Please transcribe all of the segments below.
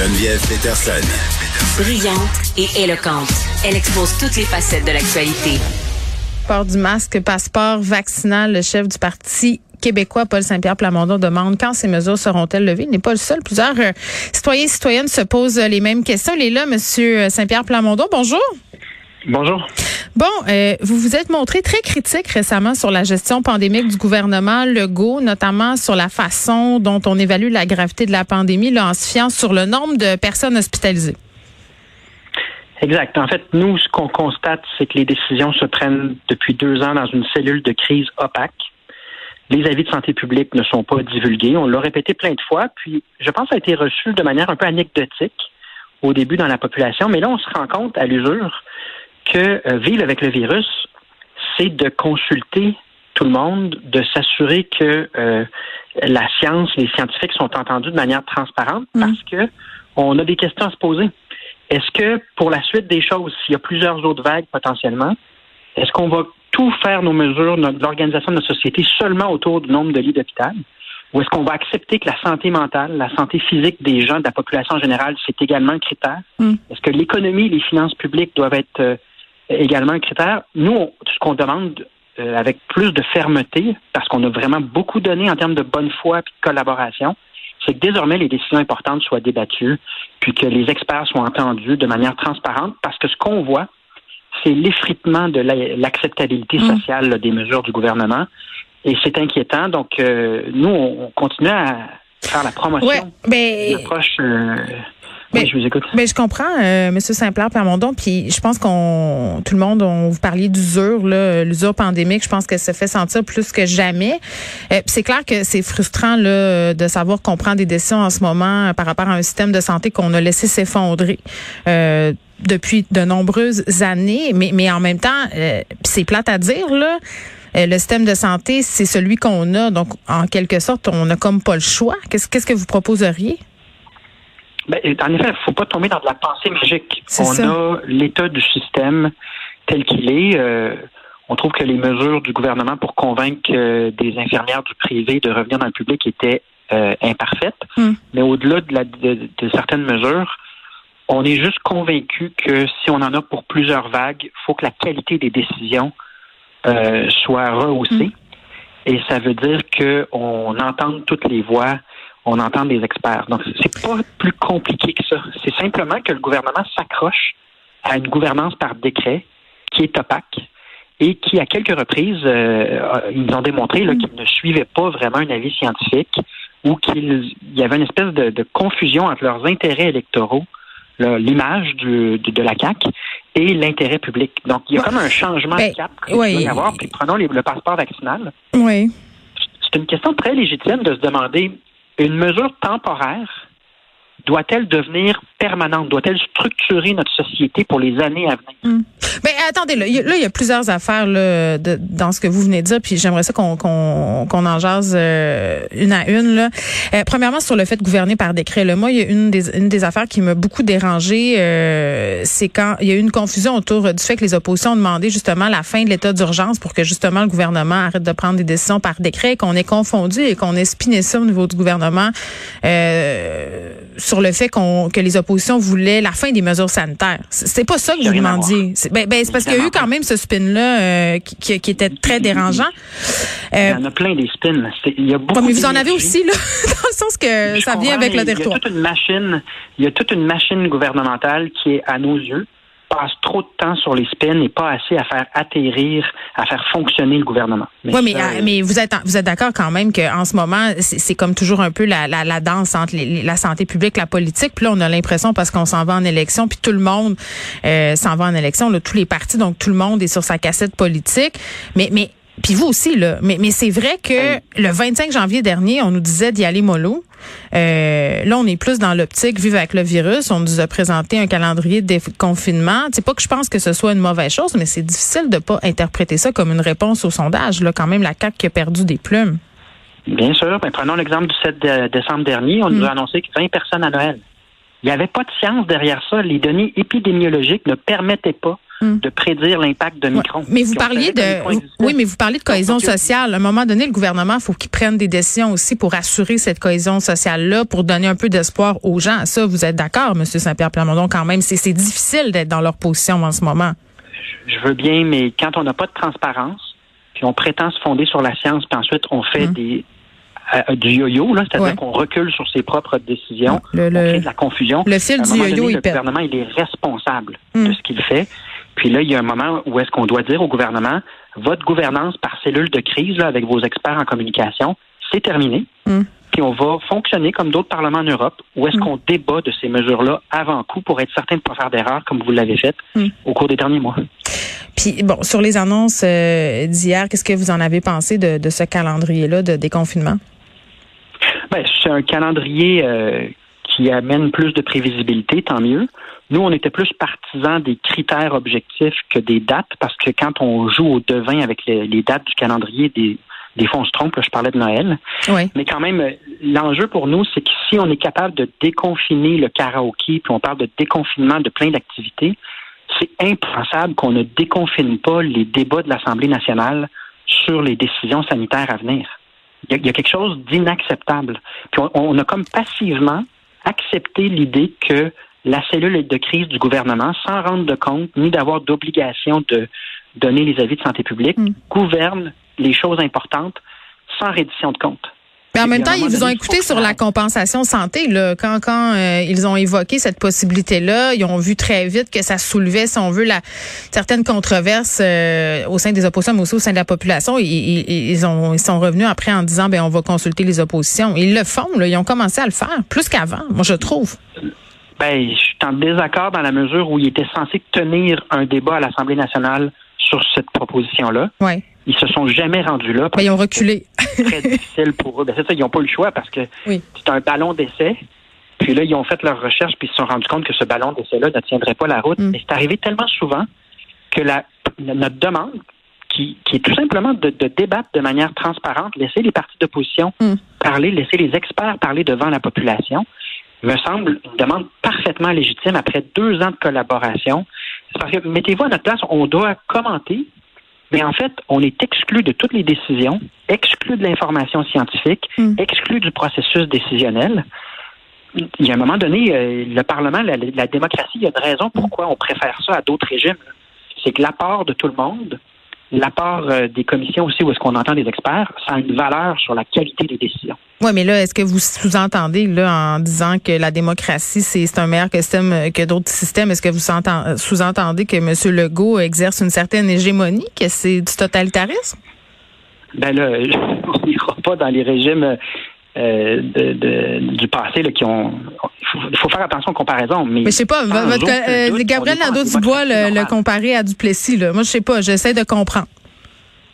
Geneviève Peterson. Brillante et éloquente, elle expose toutes les facettes de l'actualité. Port du masque, passeport vaccinal, le chef du parti québécois Paul Saint-Pierre Plamondon demande quand ces mesures seront-elles levées. Il n'est pas le seul. Plusieurs euh, citoyens et citoyennes se posent les mêmes questions. Il est là, Monsieur Saint-Pierre Plamondon. Bonjour. Bonjour. Bon, euh, vous vous êtes montré très critique récemment sur la gestion pandémique du gouvernement Legault, notamment sur la façon dont on évalue la gravité de la pandémie là, en se fiant sur le nombre de personnes hospitalisées. Exact. En fait, nous, ce qu'on constate, c'est que les décisions se prennent depuis deux ans dans une cellule de crise opaque. Les avis de santé publique ne sont pas divulgués. On l'a répété plein de fois, puis je pense que ça a été reçu de manière un peu anecdotique au début dans la population, mais là, on se rend compte à l'usure que euh, vivre avec le virus, c'est de consulter tout le monde, de s'assurer que euh, la science, les scientifiques sont entendus de manière transparente mm. parce que on a des questions à se poser. Est-ce que pour la suite des choses, s'il y a plusieurs autres vagues potentiellement, est-ce qu'on va tout faire nos mesures, l'organisation de notre société seulement autour du nombre de lits d'hôpital? Ou est-ce qu'on va accepter que la santé mentale, la santé physique des gens, de la population en général, c'est également un critère? Mm. Est-ce que l'économie, les finances publiques doivent être euh, également un critère. Nous, ce qu'on demande euh, avec plus de fermeté, parce qu'on a vraiment beaucoup donné en termes de bonne foi et de collaboration, c'est que désormais les décisions importantes soient débattues, puis que les experts soient entendus de manière transparente, parce que ce qu'on voit, c'est l'effritement de l'acceptabilité mmh. sociale des mesures du gouvernement. Et c'est inquiétant. Donc, euh, nous, on continue à faire la promotion ouais, mais... approche euh, mais, je vous écoute. Mais je comprends, euh, Monsieur Saint-Pierre Plamondon, puis je pense qu'on tout le monde, on vous parliez d'usure, là, l'usure pandémique. Je pense que ça fait sentir plus que jamais. Euh, c'est clair que c'est frustrant là de savoir qu'on prend des décisions en ce moment par rapport à un système de santé qu'on a laissé s'effondrer. Euh, depuis de nombreuses années, mais, mais en même temps, euh, c'est plate à dire, là. Euh, le système de santé, c'est celui qu'on a. Donc, en quelque sorte, on n'a comme pas le choix. Qu'est-ce, qu'est-ce que vous proposeriez? Ben, en effet, il ne faut pas tomber dans de la pensée magique. On a l'état du système tel qu'il est. Euh, on trouve que les mesures du gouvernement pour convaincre euh, des infirmières du privé de revenir dans le public étaient euh, imparfaites. Hmm. Mais au-delà de, certaines mesures, on est juste convaincu que si on en a pour plusieurs vagues, il faut que la qualité des décisions soit rehaussée. Hmm. Et ça veut dire qu'on entende toutes les voix on entend des experts. Donc, c'est pas plus compliqué que ça. C'est simplement que le gouvernement s'accroche à une gouvernance par décret qui est opaque et qui, à quelques reprises, euh, ils ont démontré qu'ils ne suivaient pas vraiment un avis scientifique ou qu'il y avait une espèce de, confusion entre leurs intérêts électoraux, l'image de, la CAC et l'intérêt public. Donc, il y a comme un changement de ben, cap qu'il y avoir. Puis prenons le passeport vaccinal. Oui. C'est une question très légitime de se demander une mesure temporaire doit-elle devenir permanente? Doit-elle structurer notre société pour les années à venir? Hmm. Ben, attendez, là, il y, a plusieurs affaires là, dans ce que vous venez de dire, puis j'aimerais ça qu'on en jase euh, une à une. Là. Euh, premièrement, sur le fait de gouverner par décret. Moi, il y a une des, affaires qui m'a beaucoup dérangé, euh, c'est quand il y a eu une confusion autour du fait que les oppositions ont demandé justement la fin de l'état d'urgence pour que justement le gouvernement arrête de prendre des décisions par décret, qu'on ait confondu et qu'on ait spiné ça au niveau du gouvernement sur le fait qu'on que les oppositions voulaient la fin des mesures sanitaires. C'est pas ça que vous demandiez. Ben, ben, c'est parce qu'il y a eu quand même ce spin-là euh, qui, qui, était très dérangeant. Euh, il y en a plein des spins. Il y a beaucoup mais vous en avez aussi, là, dans le sens que ça vient avec le territoire. Il y a toute une machine, il y a toute une machine gouvernementale qui est, à nos yeux, passe trop de temps sur les spins et pas assez à faire atterrir, à faire fonctionner le gouvernement. Oui, mais, euh, mais vous êtes vous êtes d'accord quand même qu'en ce moment, c'est comme toujours un peu la, la, la danse entre la santé publique, la politique. Puis là, on a l'impression parce qu'on s'en va en élection, puis tout le monde euh, s'en va en élection, là, tous les partis, donc tout le monde est sur sa cassette politique. Mais mais puis vous aussi, là. Mais, mais c'est vrai que le 25 janvier dernier, on nous disait d'y aller mollo. Euh, là, on est plus dans l'optique vivre avec le virus. On nous a présenté un calendrier de confinement. C'est pas que je pense que ce soit une mauvaise chose, mais c'est difficile de pas interpréter ça comme une réponse au sondage. Là, quand même, la CAQ qui a perdu des plumes. Bien sûr. Ben, prenons l'exemple du 7 décembre dernier. On nous a mm. annoncé que 20 personnes à Noël. Il n'y avait pas de science derrière ça. Les données épidémiologiques ne permettaient pas hmm. de prédire l'impact de Micron. mais vous parliez de oui, mais vous parlez de cohésion sociale. À un moment donné, le gouvernement, il faut qu'il prenne des décisions aussi pour assurer cette cohésion sociale-là, pour donner un peu d'espoir aux gens. Ça, vous êtes d'accord, M. Saint-Pierre Plamondon, quand même? C'est difficile d'être dans leur position en ce moment. Je veux bien, mais quand on n'a pas de transparence, puis on prétend se fonder sur la science, puis ensuite on fait hum. des euh, du yo-yo, c'est-à-dire qu'on recule sur ses propres décisions, le, on crée de la confusion. Le fil du yo-yo, Le gouvernement, il est responsable de ce qu'il fait. Puis là, il y a un moment où est-ce qu'on doit dire au gouvernement, votre gouvernance par cellule de crise, là, avec vos experts en communication, c'est terminé. Hum. Puis on va fonctionner comme d'autres parlements en Europe, où est-ce qu'on débat de ces mesures-là avant coup pour être certain de ne pas faire d'erreur comme vous l'avez fait au cours des derniers mois. Puis bon, sur les annonces euh, d'hier, qu'est-ce que vous en avez pensé de, ce calendrier-là de déconfinement? Ben, c'est un calendrier euh, qui amène plus de prévisibilité, tant mieux. Nous, on était plus partisans des critères objectifs que des dates, parce que quand on joue au devin avec les, dates du calendrier, des, des fois on se trompe, je parlais de Noël. Oui. Mais quand même, l'enjeu pour nous, c'est que si on est capable de déconfiner le karaoké, puis on parle de déconfinement de plein d'activités, c'est impensable qu'on ne déconfine pas les débats de l'Assemblée nationale sur les décisions sanitaires à venir. Il y a, quelque chose d'inacceptable. Puis on, a comme passivement accepté l'idée que la cellule de crise du gouvernement, sans rendre de compte ni d'avoir d'obligation de donner les avis de santé publique, mm. gouverne les choses importantes sans reddition de compte. Mais en même temps, ils vous ont écouté sur la compensation santé. Là. Quand, quand euh, ils ont évoqué cette possibilité-là, ils ont vu très vite que ça soulevait, si on veut, la, certaines controverses euh, au sein des oppositions, mais aussi au sein de la population. Ils, ils, ont, ils sont revenus après en disant, ben on va consulter les oppositions. Ils le font. Là. Ils ont commencé à le faire, plus qu'avant, moi je trouve. Ben, je suis en désaccord dans la mesure où ils étaient censés tenir un débat à l'Assemblée nationale sur cette proposition-là. Ouais. Ils se sont jamais rendus là. ils ont reculé. C'est très difficile pour eux. Ben, c'est ça, ils n'ont pas eu le choix parce que c'est un ballon d'essai. Puis là, ils ont fait leur recherche puis ils se sont rendus compte que ce ballon d'essai-là ne tiendrait pas la route. Mm. Et c'est arrivé tellement souvent que la, notre demande, qui, qui, est tout simplement de, débattre de manière transparente, laisser les partis d'opposition mm. parler, laisser les experts parler devant la population, me semble une demande parfaitement légitime après deux ans de collaboration. Parce que, mettez-vous à notre place, on doit commenter, mais en fait, on est exclu de toutes les décisions, exclu de l'information scientifique, hmm. exclu du processus décisionnel. Il y a un moment donné, euh, le Parlement, la, démocratie, il y a une raison pourquoi on préfère ça à d'autres régimes. C'est que l'apport de tout le monde, l'apport euh, des commissions aussi, où est-ce qu'on entend des experts, ça a une valeur sur la qualité des décisions. Oui, mais là, est-ce que vous sous-entendez là en disant que la démocratie, c'est un meilleur système euh, que d'autres systèmes? Est-ce que vous sous-entendez que M. Legault exerce une certaine hégémonie, que c'est du totalitarisme? Ben là, on n'ira pas dans les régimes euh, de, du passé là, qui ont. Il faut, faire attention aux comparaisons. Mais, mais je sais pas, votre, euh, Gabriel Nadeau-Dubois le, le comparer à Duplessis. Là. Moi, je sais pas, j'essaie de comprendre.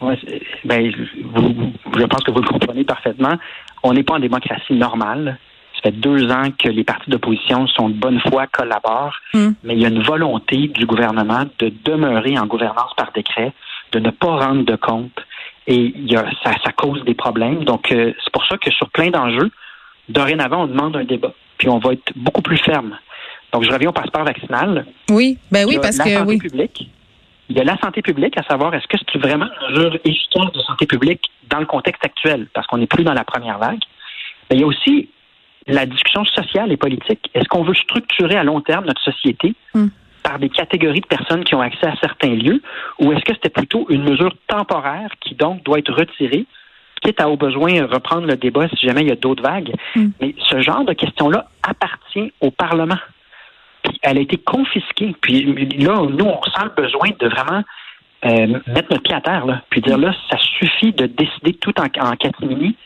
Ouais, ben, je pense que vous le comprenez parfaitement on n'est pas en démocratie normale. Ça fait deux ans que les partis d'opposition sont de bonne foi, collaborent, hmm. mais il y a une volonté du gouvernement de demeurer en gouvernance par décret, de ne pas rendre de compte, et il y a, ça, ça, cause des problèmes. Donc, euh, c'est pour ça que sur plein d'enjeux, dorénavant, on demande un débat, puis on va être beaucoup plus ferme. Donc, je reviens au passeport vaccinal. Oui, ben oui, parce que oui. Publique, il y a la santé publique, à savoir est-ce que c'est vraiment une mesure efficace de santé publique dans le contexte actuel, parce qu'on n'est plus dans la première vague. Mais il y a aussi la discussion sociale et politique. Est-ce qu'on veut structurer à long terme notre société hmm. Par des catégories de personnes qui ont accès à certains lieux, ou est-ce que c'était plutôt une mesure temporaire qui donc doit être retirée, quitte à au besoin reprendre le débat si jamais il y a d'autres vagues? Hmm. Mais ce genre de questions-là appartient au Parlement elle a été confisquée. Puis là, nous, on sent le besoin de vraiment euh, mettre notre pied à terre, là, puis dire là, ça suffit de décider tout en, en catimini,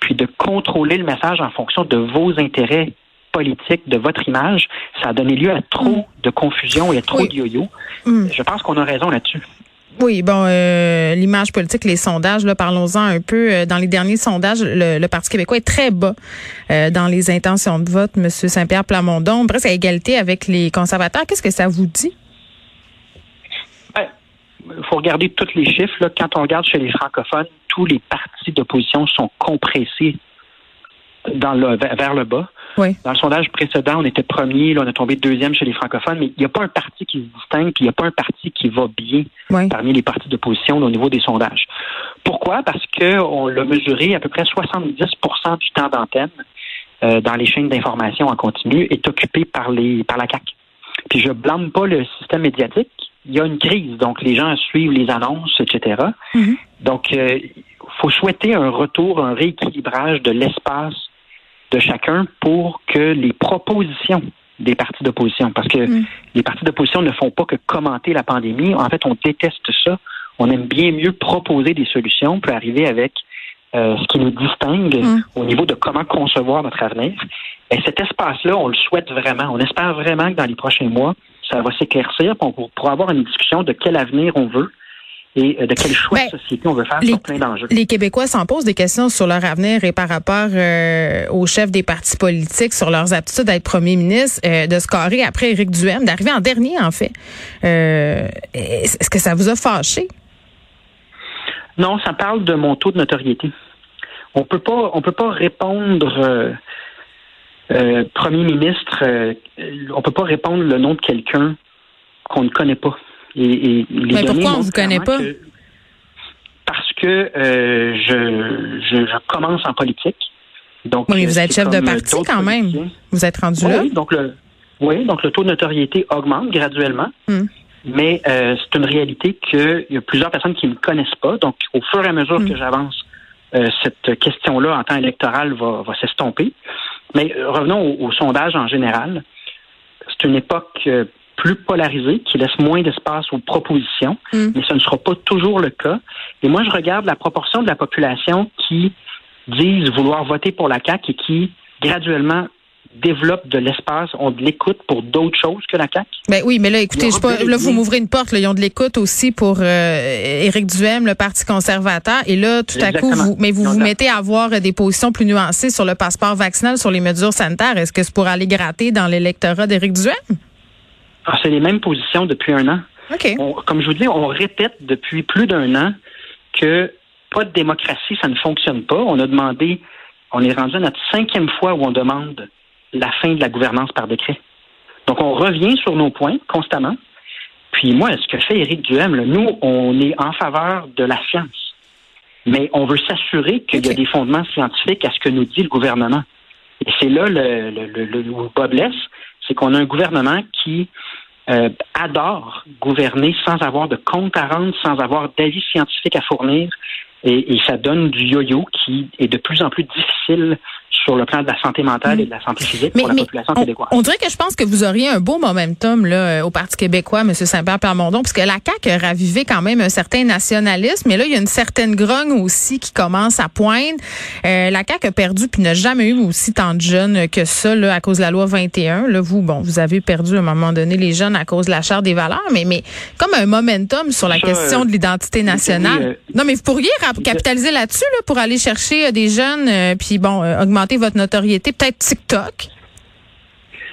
puis de contrôler le message en fonction de vos intérêts politiques, de votre image. Ça a donné lieu à trop mm. de confusion et à trop de yo-yo. Mm. Je pense qu'on a raison là-dessus. Oui, bon, euh, l'image politique, les sondages, là, parlons-en un peu. Euh, dans les derniers sondages, le, Parti québécois est très bas euh, dans les intentions de vote. Monsieur Saint-Pierre Plamondon, presque à égalité avec les conservateurs. Qu'est-ce que ça vous dit? Il faut regarder tous les chiffres. Là. Quand on regarde chez les francophones, tous les partis d'opposition sont compressés dans le, vers le bas. Oui. Dans le sondage précédent, on était premier, là, on a tombé deuxième chez les francophones, mais il n'y a pas un parti qui se distingue, puis il n'y a pas un parti qui va bien Oui. parmi les partis d'opposition au niveau des sondages. Pourquoi? Parce qu'on l'a mesuré à peu près 70% du temps d'antenne euh, dans les chaînes d'information en continu est occupé par les par la CAQ. Puis je blâme pas le système médiatique. Il y a une crise, donc les gens suivent les annonces, etc. Mhm. Donc, il faut souhaiter un retour, un rééquilibrage de l'espace de chacun pour que les propositions des partis d'opposition, parce que Mm. les partis d'opposition ne font pas que commenter la pandémie. En fait, on déteste ça. On aime bien mieux proposer des solutions, puis arriver avec euh, ce qui nous distingue Mm. au niveau de comment concevoir notre avenir. Et cet espace-là, on le souhaite vraiment. On espère vraiment que dans les prochains mois, ça va s'éclaircir pour, pour- pour avoir une discussion de quel avenir on veut et euh, de quel choix Ben, de société on veut faire les- sur plein d'enjeux. Les Québécois s'en posent des questions sur leur avenir et par rapport euh, aux chefs des partis politiques sur leurs aptitudes à être premier ministre, euh, de se carrer après Éric Duhem, d'arriver en dernier en fait. Euh, Est-ce que ça vous a fâché? Non, ça parle de mon taux de notoriété. On peut pas, on peut pas répondre premier ministre. on peut pas répondre le nom de quelqu'un qu'on ne connaît pas. Et, et les Mais pourquoi on montrent vous connaît pas? que- parce que euh, je, je, je commence en politique. Donc, Oui, euh, vous êtes chef de parti quand même. politiciens. Vous êtes rendu Oui, là? oui, donc le, oui, donc le taux de notoriété augmente graduellement. Hmm. Mais euh, c'est une réalité qu'il y a plusieurs personnes qui ne me connaissent pas. Donc, au fur et à mesure Hmm. que j'avance, euh, cette question-là en temps électoral va, va s'estomper. Mais revenons au, au sondage en général. C'est une époque plus polarisée qui laisse moins d'espace aux propositions, Hmm. mais ce ne sera pas toujours le cas. Et moi, je regarde la proportion de la population qui disent vouloir voter pour la CAQ et qui graduellement développent de l'espace, ont de l'écoute pour d'autres choses que la CAQ. Ben oui, mais là, écoutez, je pas, là, vous m'ouvrez une porte. Là, ils ont de l'écoute aussi pour euh, Éric Duhem, le Parti conservateur. Et là, tout à coup, vous, mais vous vous mettez à avoir des positions plus nuancées sur le passeport vaccinal, sur les mesures sanitaires. Est-ce que c'est pour aller gratter dans l'électorat d'Éric Duhem? Ah, c'est les mêmes positions depuis un an. On- comme je vous dis, on répète depuis plus d'un an que pas de démocratie, ça ne fonctionne pas. On a demandé, on est rendu à notre cinquième fois où on demande la fin de la gouvernance par décret. Donc, on revient sur nos points constamment. Puis moi, ce que fait Éric Duhem, là, nous, on est en faveur de la science. Mais on veut s'assurer qu'il y a des fondements scientifiques à ce que nous dit le gouvernement. Et c'est là le, le, le, le- où le bas blesse, c'est qu'on a un gouvernement qui euh, adore gouverner sans avoir de compte à rendre, sans avoir d'avis scientifique à fournir. Et, et ça donne du yo-yo qui est de plus en plus difficile sur le plan de la santé mentale et de la santé physique Mais, pour la mais population on, québécoise. on dirait que je pense que vous auriez un beau momentum là, euh, au Parti québécois, M. Saint-Pierre Plamondon, parce que la CAQ a ravivé quand même un certain nationalisme, mais là, il y a une certaine grogne aussi qui commence à poindre. Euh, la CAQ a perdu puis n'a jamais eu aussi tant de jeunes que ça là, à cause de la loi 21. Là, vous, bon, vous avez perdu à un moment donné les jeunes à cause de la charte des valeurs, mais, mais comme un momentum sur la Ça, question euh, de l'identité nationale. euh, non, mais vous pourriez capitaliser là-dessus là, pour aller chercher euh, des jeunes euh, puis bon, augmenter votre notoriété, peut-être TikTok?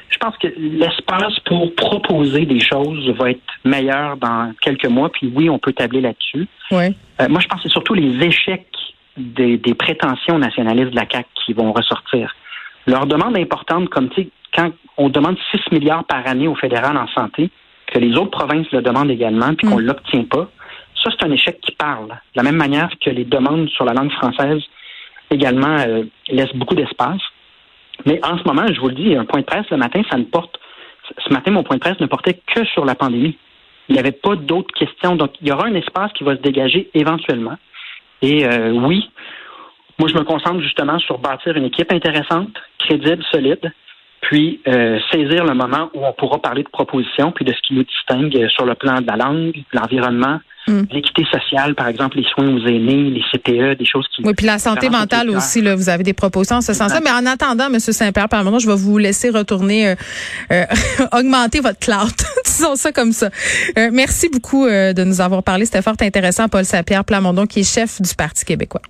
Je pense que l'espace pour proposer des choses va être meilleur dans quelques mois. Puis oui, on peut tabler là-dessus. Euh, moi, je pense que c'est surtout les échecs des, des prétentions nationalistes de la CAQ qui vont ressortir. Leur demande importante, comme tu sais, quand on demande 6 milliards par année au fédéral en santé, que les autres provinces le demandent également, puis qu'on ne Mm. l'obtient pas, ça, c'est un échec qui parle. De la même manière que les demandes sur la langue française également euh, laissent beaucoup d'espace. Mais en ce moment, je vous le dis, un point de presse le matin, ça ne porte. Ce matin, mon point de presse ne portait que sur la pandémie. Il n'y avait pas d'autres questions. Donc, il y aura un espace qui va se dégager éventuellement. Et euh, oui, moi, je me concentre justement sur bâtir une équipe intéressante, crédible, solide, puis euh, saisir le moment où on pourra parler de propositions, puis de ce qui nous distingue euh, sur le plan de la langue, de l'environnement, Mm. l'équité sociale, par exemple, les soins aux aînés, les CPE, des choses qui... Oui, puis la santé mentale aussi, là, vous avez des propositions en ce sens-là. Mais en attendant, M. Saint-Pierre, par moment, je vais vous laisser retourner, euh, euh, augmenter votre cloud. Disons ça comme ça. Euh, merci beaucoup euh, de nous avoir parlé. C'était fort intéressant, Paul Saint-Pierre Plamondon, qui est chef du Parti québécois.